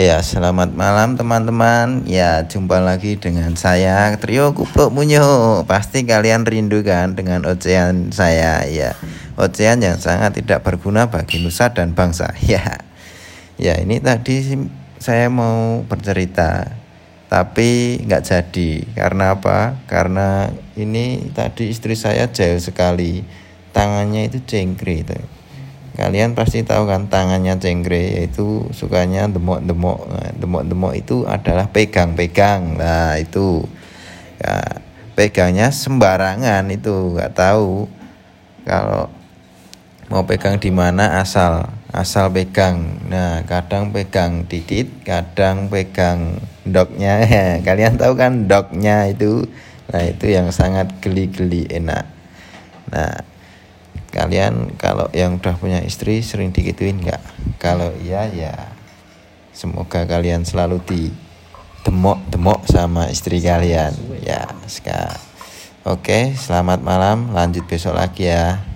Ya, selamat malam teman-teman. Ya, jumpa lagi dengan saya Trio Kupluk Munyo. Pasti kalian rindu kan dengan ocehan saya ya. Ocehan yang sangat tidak berguna bagi nusa dan bangsa. Ya. Ya, ini tadi saya mau bercerita tapi nggak jadi. Karena apa? Karena ini tadi istri saya jauh sekali. Tangannya itu cengkri itu kalian pasti tahu kan tangannya cengkre yaitu sukanya demok-demok. Nah, demok-demok itu adalah pegang-pegang. Nah itu. Ya, pegangnya sembarangan itu nggak tahu kalau mau pegang di mana asal asal pegang. Nah kadang pegang titit kadang pegang doknya. Kalian tahu kan doknya itu? Nah itu yang sangat geli-geli enak. Nah kalian kalau yang udah punya istri sering dikituin nggak? Kalau iya ya semoga kalian selalu di demok demok sama istri kalian. Ya sekarang oke selamat malam. Lanjut besok lagi ya